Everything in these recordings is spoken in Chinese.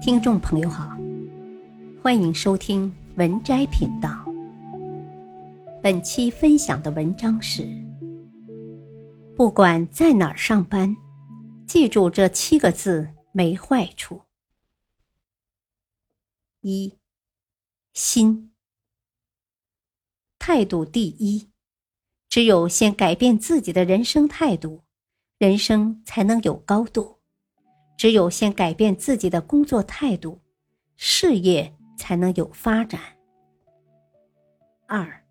听众朋友好，欢迎收听文摘频道。本期分享的文章是：不管在哪儿上班，记住这七个字没坏处。一，心，态度第一。只有先改变自己的人生态度，人生才能有高度。只有先改变自己的工作态度，事业才能有发展。二，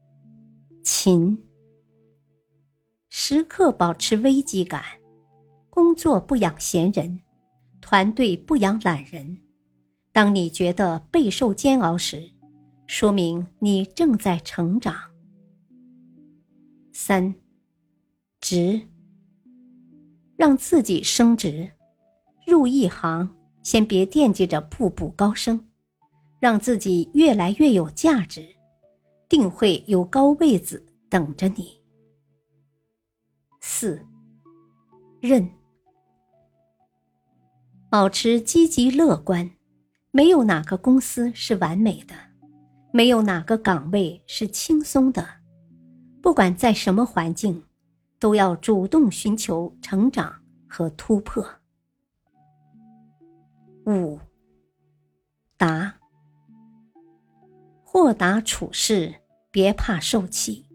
勤，时刻保持危机感，工作不养闲人，团队不养懒人。当你觉得备受煎熬时，说明你正在成长。三，职，让自己升职。入一行，先别惦记着步步高升，让自己越来越有价值，定会有高位子等着你。四，认，保持积极乐观，没有哪个公司是完美的，没有哪个岗位是轻松的，不管在什么环境，都要主动寻求成长和突破。五，答。豁达处事，别怕受气。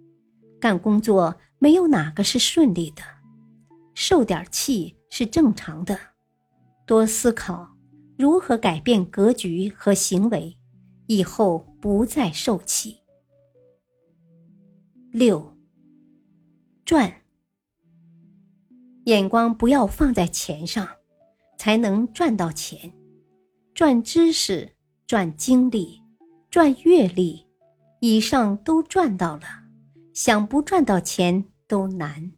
干工作没有哪个是顺利的，受点气是正常的。多思考如何改变格局和行为，以后不再受气。六，赚。眼光不要放在钱上，才能赚到钱。赚知识，赚经历，赚阅历，以上都赚到了，想不赚到钱都难。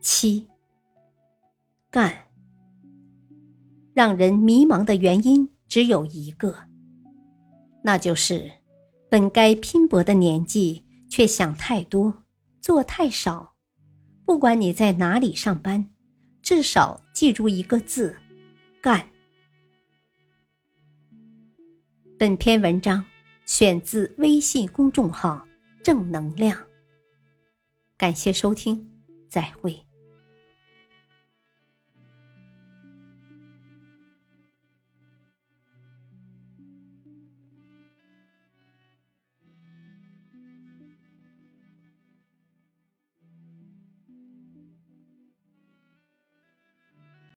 七，干。让人迷茫的原因只有一个，那就是本该拼搏的年纪，却想太多，做太少。不管你在哪里上班，至少记住一个字。干。本篇文章选自微信公众号“正能量”。感谢收听，再会。